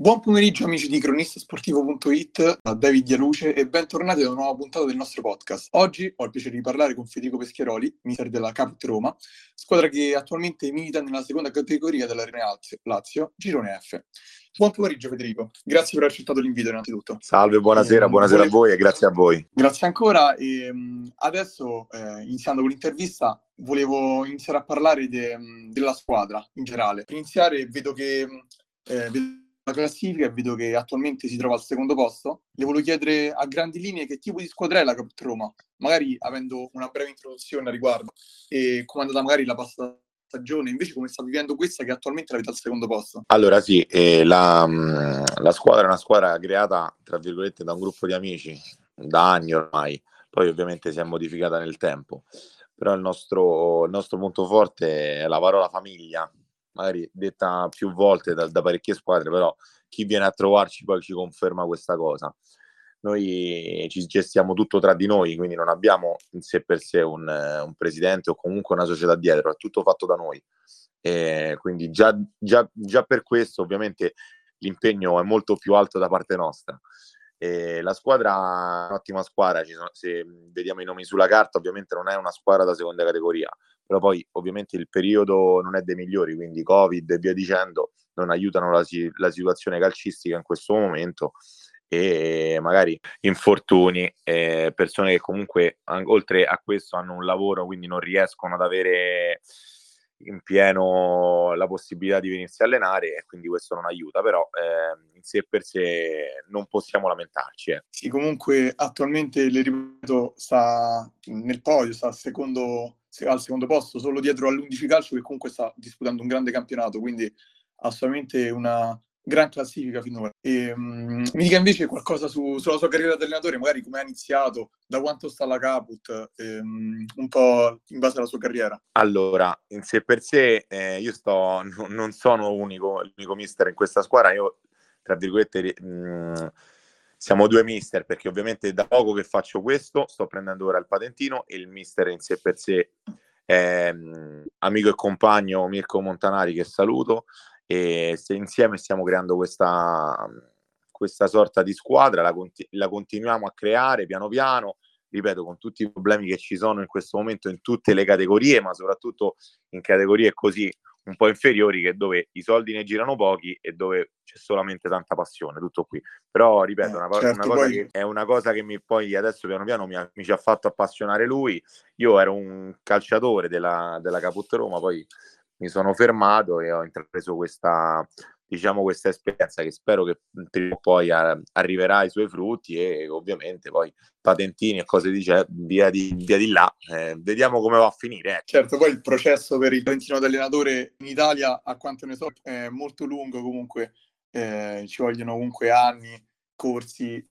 Buon pomeriggio amici di cronistasportivo.it, da David Dialuce e bentornati ad una nuova puntata del nostro podcast. Oggi ho il piacere di parlare con Federico Peschiaroli, mister della Caput Roma, squadra che attualmente milita nella seconda categoria dell'Arena Lazio, Girone F. Buon pomeriggio Federico, grazie per aver accettato l'invito innanzitutto. Salve, buonasera, eh, buonasera volevo... a voi e grazie a voi. Grazie ancora e um, adesso eh, iniziando con l'intervista volevo iniziare a parlare de, um, della squadra in generale. Per iniziare vedo che... Eh, vedo classifica e vedo che attualmente si trova al secondo posto. Le volevo chiedere a grandi linee che tipo di squadra è la Caput Roma, magari avendo una breve introduzione a riguardo. E come è andata magari la passata stagione, invece come sta vivendo questa che attualmente l'avete al secondo posto? Allora sì, eh, la, mm, la, squadra è una squadra creata, tra virgolette, da un gruppo di amici da anni ormai, poi ovviamente si è modificata nel tempo, però il nostro, il nostro punto forte è la parola famiglia, magari detta più volte da, da, parecchie squadre, però chi viene a trovarci poi ci conferma questa cosa. Noi ci gestiamo tutto tra di noi, quindi non abbiamo in sé per sé un, un presidente o comunque una società dietro, è tutto fatto da noi. E quindi già, già, già per questo ovviamente l'impegno è molto più alto da parte nostra. E la squadra è un'ottima squadra, sono, se vediamo i nomi sulla carta, ovviamente non è una squadra da seconda categoria, però poi ovviamente il periodo non è dei migliori, quindi Covid e via dicendo non aiutano la, la situazione calcistica in questo momento e magari infortuni, eh, persone che comunque oltre a questo hanno un lavoro, quindi non riescono ad avere in pieno la possibilità di venirsi a allenare e quindi questo non aiuta, però eh, in sé per sé non possiamo lamentarci. Eh. Sì, comunque attualmente, le ripeto, sta nel podio, sta secondo al secondo posto, solo dietro all'11 calcio che comunque sta disputando un grande campionato, quindi assolutamente una gran classifica finora. E, um, mi dica invece qualcosa su, sulla sua carriera da allenatore, magari come ha iniziato, da quanto sta la Caput, um, un po' in base alla sua carriera. Allora, in sé per sé, eh, io sto, no, non sono unico, l'unico mister in questa squadra, io tra virgolette... Mh, mm, siamo due mister perché ovviamente da poco che faccio questo sto prendendo ora il patentino e il mister in sé per sé è mm, amico e compagno Mirko Montanari che saluto e insieme stiamo creando questa, questa sorta di squadra, la, conti- la continuiamo a creare piano piano ripeto, con tutti i problemi che ci sono in questo momento in tutte le categorie, ma soprattutto in categorie così un po' inferiori che dove i soldi ne girano pochi e dove c'è solamente tanta passione, tutto qui. Però ripeto, eh, una, certo, una poi... è una cosa che mi poi adesso piano piano mi, ha, mi, ci ha fatto appassionare lui. Io ero un calciatore della, della Caput Roma, poi mi sono fermato e ho intrapreso questa, diciamo, questa esperienza che spero che prima o poi arriverà ai suoi frutti e ovviamente poi patentini e cose di, via, di, via di là. Eh, vediamo come va a finire. Eh. Certo, poi il processo per il patentino da allenatore in Italia, a quanto ne so, è molto lungo comunque, eh, ci vogliono comunque anni, corsi,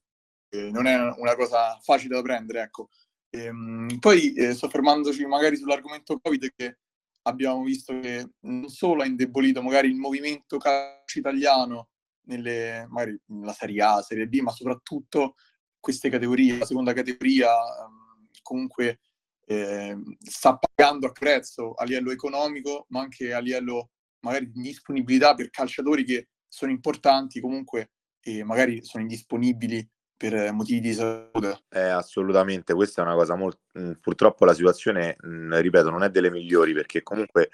non è una cosa facile da prendere, ecco. Ehm, poi eh, soffermandoci magari sull'argomento Covid che abbiamo visto che non solo ha indebolito magari il movimento calcio italiano nelle magari la Serie A, Serie B, ma soprattutto queste categorie, la seconda categoria ehm, comunque eh, sta pagando a prezzo a livello economico, ma anche a livello magari di disponibilità per calciatori che sono importanti comunque e magari sono indisponibili per motivi di salute. Eh, assolutamente, questa è una cosa molto... Purtroppo la situazione, ripeto, non è delle migliori perché comunque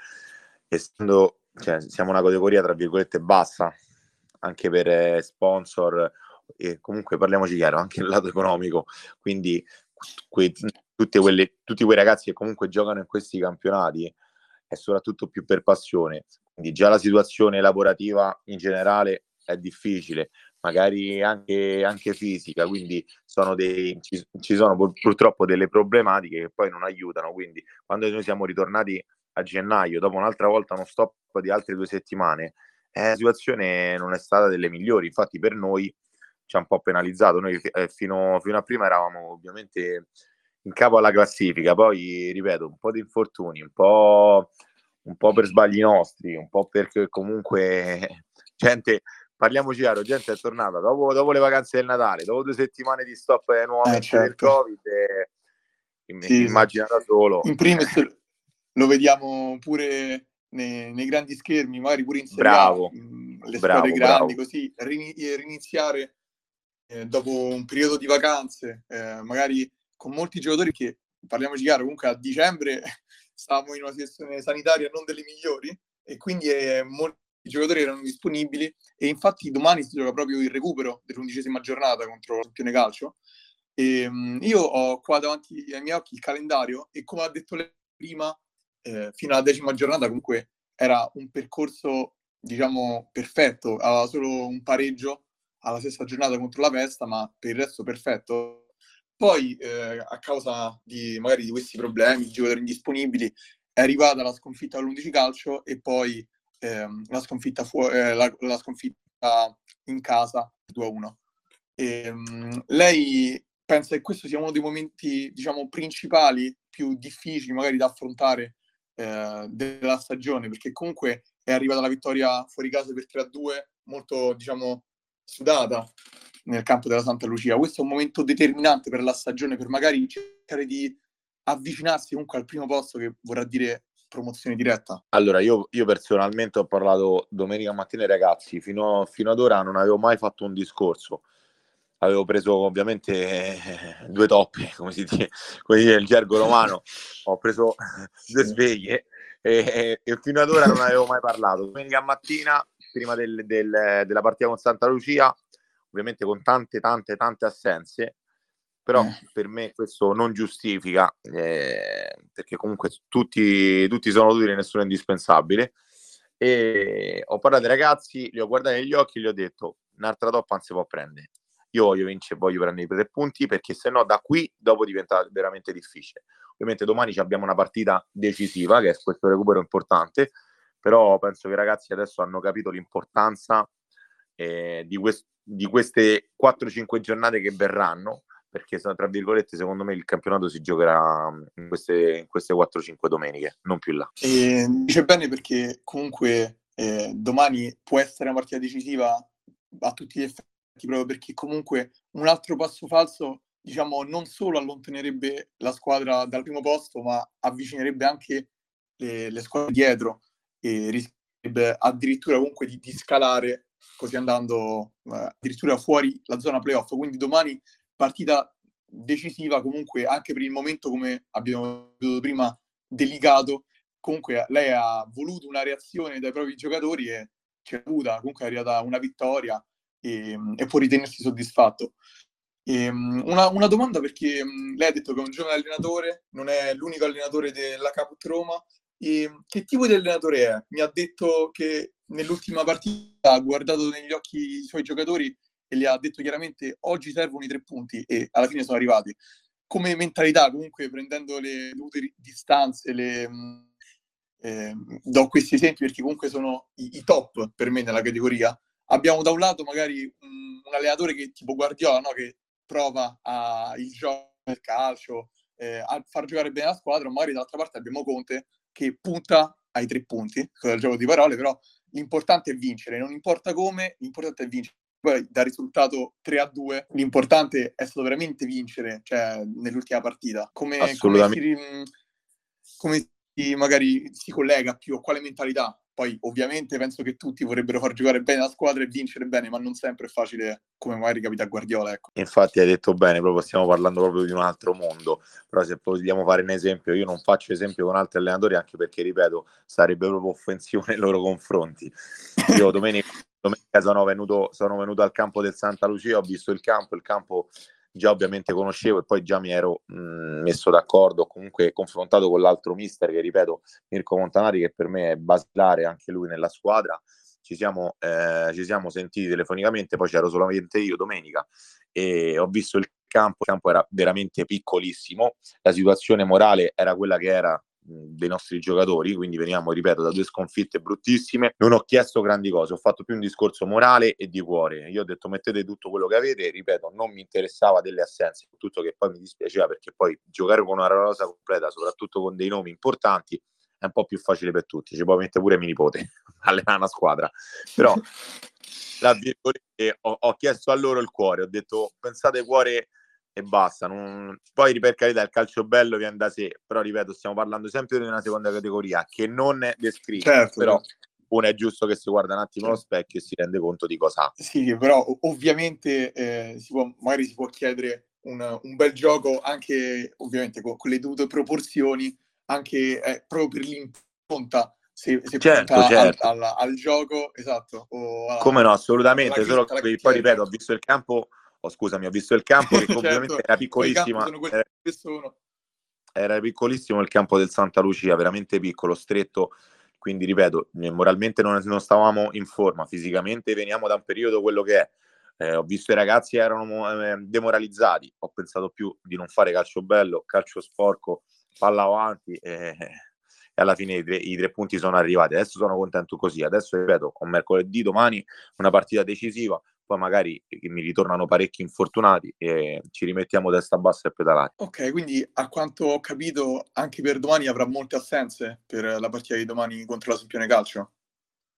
essendo, cioè, siamo una categoria tra virgolette bassa, anche per eh, sponsor, e comunque parliamoci chiaro, anche nel lato economico, quindi que- quelle, tutti quei ragazzi che comunque giocano in questi campionati è soprattutto più per passione, quindi già la situazione lavorativa in generale è difficile, magari anche, anche fisica, quindi sono dei, ci, ci, sono purtroppo delle problematiche che poi non aiutano, quindi quando noi siamo ritornati a gennaio, dopo un'altra volta uno stop di altre due settimane, eh, la situazione non è stata delle migliori, infatti per noi ci ha un po' penalizzato, noi eh, fino, fino a prima eravamo ovviamente in capo alla classifica, poi ripeto, un po' di infortuni, un po', un po' per sbagli nostri, un po' perché comunque gente parliamoci chiaro, gente è tornata dopo, dopo, le vacanze del Natale, dopo due settimane di stop eh, nuovamente eh, certo. del Covid, e, sì, immagina da solo. In primis lo vediamo pure nei, nei, grandi schermi, magari pure in Serie Bravo. Mm, le bravo, squadre grandi, bravo. così riniziare eh, dopo un periodo di vacanze, eh, magari con molti giocatori che, parliamoci chiaro, comunque a dicembre stavamo in una situazione sanitaria non delle migliori e quindi eh, molti giocatori erano disponibili e infatti domani si gioca proprio il recupero dell'undicesima giornata contro il campione calcio. E, ehm, io ho qua davanti ai miei occhi il calendario e come ha detto lei prima, eh, fino alla decima giornata comunque era un percorso diciamo perfetto, aveva solo un pareggio alla stessa giornata contro la Vesta, ma per il resto perfetto. Poi, eh, a causa di magari di questi problemi, giocatori indisponibili, è arrivata la sconfitta all'11 calcio e poi ehm, la, sconfitta fu- eh, la, la, sconfitta in casa 2-1. E, ehm, lei pensa che questo sia uno dei momenti, diciamo, principali, più difficili magari da affrontare eh, della stagione, perché comunque è arrivata la vittoria fuori casa per 3-2, molto, diciamo, sudata nel campo della Santa Lucia. Questo è un momento determinante per la stagione, per magari cercare di avvicinarsi comunque al primo posto che vorrà dire promozione diretta. Allora, io, io personalmente ho parlato domenica mattina ai ragazzi, fino, fino, ad ora non avevo mai fatto un discorso. Avevo preso ovviamente due toppe, come si dice, come si dice il gergo romano, ho preso due sveglie e, e, fino ad ora non avevo mai parlato. Domenica mattina prima del, del, della partita con Santa Lucia, ovviamente con tante, tante, tante assenze, però eh. per me questo non giustifica, eh, perché comunque tutti, tutti sono utili, nessuno è indispensabile. E ho parlato ai ragazzi, li ho guardati negli occhi e gli ho detto: un'altra toppa non si può prendere. Io voglio vincere, voglio prendere i tre punti perché se no da qui dopo diventa veramente difficile. Ovviamente domani abbiamo una partita decisiva che è questo recupero importante però penso che i ragazzi adesso hanno capito l'importanza eh, di, quest- di, queste 4-5 giornate che verranno, perché tra virgolette secondo me il campionato si giocherà in queste, in queste 4-5 domeniche, non più là. E dice bene perché comunque eh, domani può essere una partita decisiva a tutti gli effetti, proprio perché comunque un altro passo falso diciamo non solo allontanerebbe la squadra dal primo posto, ma avvicinerebbe anche le, le squadre dietro e rischierebbe addirittura comunque di, di scalare così andando eh, addirittura fuori la zona playoff. Quindi domani partita decisiva comunque anche per il momento come abbiamo detto prima delicato. Comunque lei ha voluto una reazione dai propri giocatori e c'è avuta, comunque è arrivata una vittoria e, e può ritenersi soddisfatto. E, ehm, una, una, domanda perché lei ha detto che è un giovane allenatore, non è l'unico allenatore della Caput Roma, e che tipo di allenatore è? Mi ha detto che nell'ultima partita ha guardato negli occhi i suoi giocatori e gli ha detto chiaramente oggi servono i tre punti e alla fine sono arrivati. Come mentalità, comunque prendendo le dovute distanze, le, eh, do questi esempi perché comunque sono i, i, top per me nella categoria. Abbiamo da un lato magari un, un allenatore che tipo Guardiola, no? che prova a, il gioco del calcio, eh, a far giocare bene la squadra, magari dall'altra parte abbiamo Conte che punta ai tre punti, con il gioco di parole, però l'importante è vincere, non importa come, l'importante è vincere. Poi dal risultato 3 a 2, l'importante è stato veramente vincere, cioè nell'ultima partita. Come, come, si, come si, magari si collega più a quale mentalità? Poi ovviamente penso che tutti vorrebbero far giocare bene la squadra e vincere bene, ma non sempre è facile come magari capita a Guardiola. Ecco. Infatti hai detto bene, proprio stiamo parlando proprio di un altro mondo, però se vogliamo fare un esempio, io non faccio esempio con altri allenatori anche perché, ripeto, sarebbe proprio offensivo nei loro confronti. Io domenica, domenica sono, venuto, sono venuto al campo del Santa Lucia, ho visto il campo, il campo già ovviamente conoscevo e poi già mi ero mh, messo d'accordo, comunque confrontato con l'altro mister che ripeto, Mirko Montanari, che per me è basilare anche lui nella squadra. Ci siamo, eh, ci siamo sentiti telefonicamente, poi c'ero solamente io domenica e ho visto il campo, il campo era veramente piccolissimo, la situazione morale era quella che era dei nostri giocatori, quindi veniamo, ripeto, da due sconfitte bruttissime. Non ho chiesto grandi cose, ho fatto più un discorso morale e di cuore. Io ho detto mettete tutto quello che avete, ripeto, non mi interessava delle assenze, tutto che poi mi dispiaceva perché poi giocare con una rosa completa, soprattutto con dei nomi importanti, è un po' più facile per tutti. Ci può mettere pure mio nipote allenare una squadra. Però, tra virgolette, ho, ho chiesto a loro il cuore, ho detto pensate cuore e basta. Non... Poi per carità il calcio bello viene da sé, però ripeto, stiamo parlando sempre di una seconda categoria che non è descritta, certo, però certo. uno è giusto che si guarda un attimo allo specchio e si rende conto di cosa ha. Sì, però ovviamente eh, si può, magari si può chiedere un, un, bel gioco anche ovviamente con, con le dovute proporzioni, anche eh, proprio per l'impronta se, se certo, certo. Al, al, al, gioco, esatto. A, Come no, assolutamente, solo che poi ripeto, ho visto il campo, oh, scusami, ho visto il campo che certo, ovviamente era piccolissima. Era, era piccolissimo il campo del Santa Lucia, veramente piccolo, stretto, quindi ripeto, moralmente non, non stavamo in forma, fisicamente veniamo da un periodo quello che è. Eh, ho visto i ragazzi erano eh, demoralizzati, ho pensato più di non fare calcio bello, calcio sporco, palla avanti e, e alla fine i tre, i tre, punti sono arrivati. Adesso sono contento così. Adesso ripeto, con mercoledì, domani una partita decisiva. Poi magari mi ritornano parecchi infortunati e ci rimettiamo testa bassa e pedalare. Ok, quindi a quanto ho capito, anche per domani avrà molte assenze per la partita di domani contro la Sempione Calcio.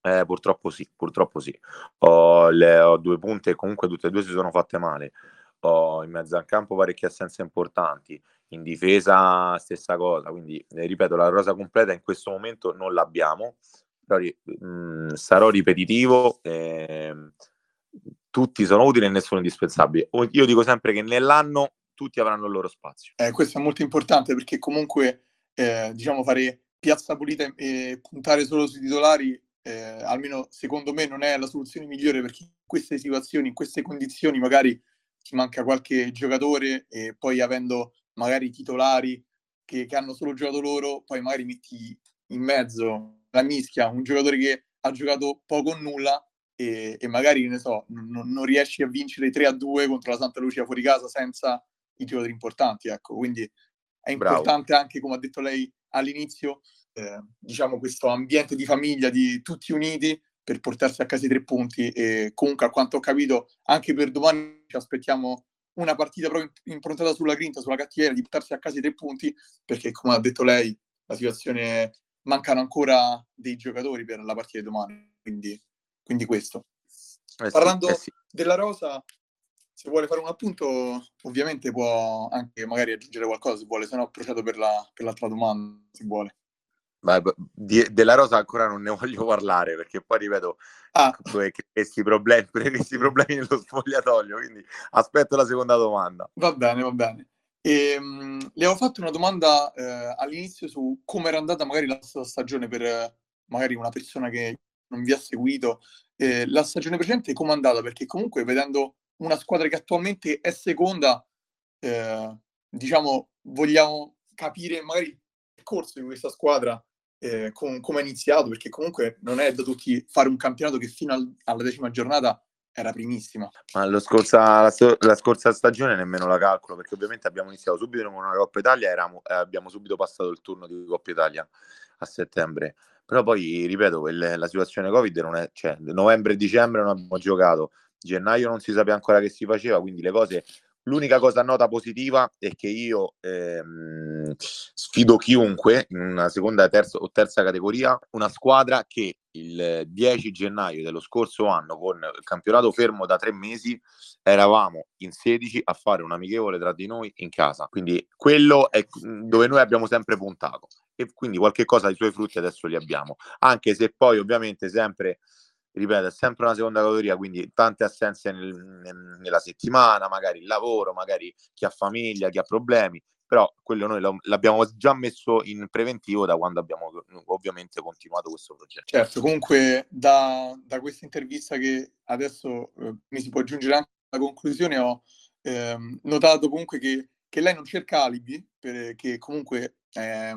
Eh, purtroppo sì, purtroppo sì. Ho, le, ho due punte e comunque tutte e due si sono fatte male. Ho in mezzo al campo parecchie assenze importanti in difesa stessa cosa, quindi eh, ripeto, la rosa completa in questo momento non l'abbiamo, però mh, mm, sarò ripetitivo, eh, tutti sono utili e nessuno indispensabile. Io dico sempre che nell'anno tutti avranno il loro spazio. Eh, questo è molto importante perché comunque eh, diciamo fare piazza pulita e puntare solo sui titolari, eh, almeno secondo me non è la soluzione migliore perché in queste situazioni, in queste condizioni magari ti manca qualche giocatore e poi avendo magari titolari che, che, hanno solo giocato loro, poi magari metti in mezzo la mischia un giocatore che ha giocato poco o nulla e, e magari, ne so, non, non, riesci a vincere 3 a 2 contro la Santa Lucia fuori casa senza i giocatori importanti, ecco, quindi è importante Bravo. anche, come ha detto lei all'inizio, eh, diciamo questo ambiente di famiglia di tutti uniti per portarsi a casa i tre punti e comunque a quanto ho capito anche per domani ci aspettiamo una partita proprio improntata sulla grinta, sulla cattiveria, di portarsi a casa i tre punti, perché come ha detto lei, la situazione mancano ancora dei giocatori per la partita di domani, quindi, quindi questo. Eh Parlando eh sì. della rosa, se vuole fare un appunto, ovviamente può anche magari aggiungere qualcosa se vuole, se no procedo per, la, per l'altra domanda, se vuole. Beh, di, della rosa ancora non ne voglio parlare perché poi ripeto ah. questi, problemi, questi problemi nello spogliatoio quindi aspetto la seconda domanda va bene va bene e, um, le avevo fatto una domanda eh, all'inizio su come era andata magari la stagione per eh, magari una persona che non vi ha seguito eh, la stagione precedente come è andata perché comunque vedendo una squadra che attualmente è seconda eh, diciamo vogliamo capire magari il percorso di questa squadra eh, com- come è iniziato, perché comunque non è da tutti fare un campionato che fino al- alla decima giornata era primissima. Ma scorsa, la, la, scorsa stagione nemmeno la calcolo, perché ovviamente abbiamo iniziato subito con una Coppa Italia e eh, abbiamo subito passato il turno di Coppa Italia a settembre. Però poi, ripeto, il, la situazione Covid non è... Cioè, novembre e dicembre non abbiamo giocato, gennaio non si sapeva ancora che si faceva, quindi le cose L'unica cosa nota positiva è che io ehm, sfido chiunque in una seconda terza, o terza categoria, una squadra che il 10 gennaio dello scorso anno, con il campionato fermo da tre mesi, eravamo in 16 a fare un amichevole tra di noi in casa. Quindi quello è dove noi abbiamo sempre puntato. E quindi qualche cosa dei suoi frutti adesso li abbiamo. Anche se poi ovviamente sempre ripeto, è sempre una seconda categoria, quindi tante assenze nel, nel, nella settimana, magari il lavoro, magari chi ha famiglia, chi ha problemi, però quello noi l'abbiamo già messo in preventivo da quando abbiamo ovviamente continuato questo progetto. Certo, comunque da, da questa intervista che adesso eh, mi si può aggiungere anche alla conclusione, ho eh, notato comunque che, che, lei non cerca alibi, perché comunque è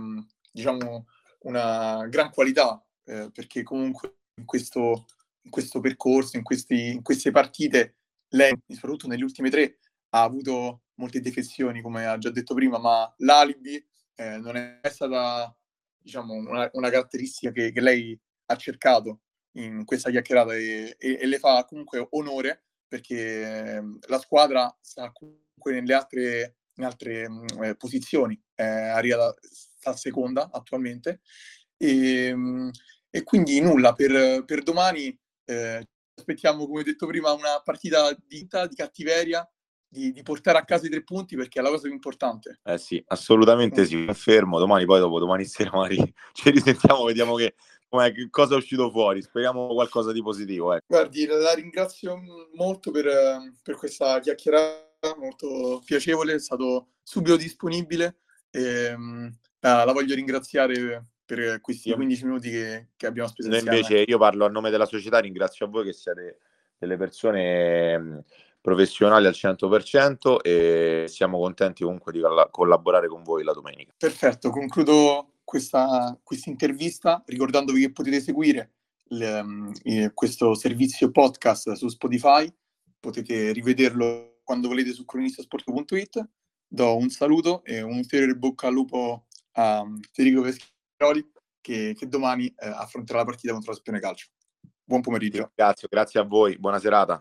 diciamo una gran qualità, eh, perché comunque in questo in questo percorso, in, questi, in queste partite, lei, soprattutto negli ultimi tre, ha avuto molte defezioni, come ha già detto prima, ma l'alibi eh, non è stata diciamo, una, una caratteristica che, che, lei ha cercato in questa chiacchierata e, e, e le fa comunque onore perché eh, la squadra sta comunque nelle altre, in altre mh, mm, eh, posizioni, è arrivata sta seconda attualmente e, mh, e quindi nulla per, per domani eh, aspettiamo, come detto prima, una partita di, di cattiveria, di, di, portare a casa i tre punti perché è la cosa più importante. Eh sì, assolutamente sì, confermo. Domani, poi dopo domani sera magari ci risentiamo, vediamo che che cosa è uscito fuori. Speriamo qualcosa di positivo. Eh. Guardi, la ringrazio molto per, per questa chiacchierata, molto piacevole, è stato subito disponibile. E, um, la voglio ringraziare per questi 15 minuti che, che abbiamo speso Noi invece io parlo a nome della società, ringrazio a voi che siete delle persone professionali al 100% e siamo contenti comunque di collaborare con voi la domenica. Perfetto, concludo questa intervista ricordandovi che potete seguire le, mm, eh, questo servizio podcast su Spotify, potete rivederlo quando volete su cronistasport.it. Do un saluto e un ulteriore bocca al lupo a Federico Peschioli che, che domani eh, affronterà la partita contro la Spione Calcio. Buon pomeriggio. Grazie, grazie a voi, buona serata.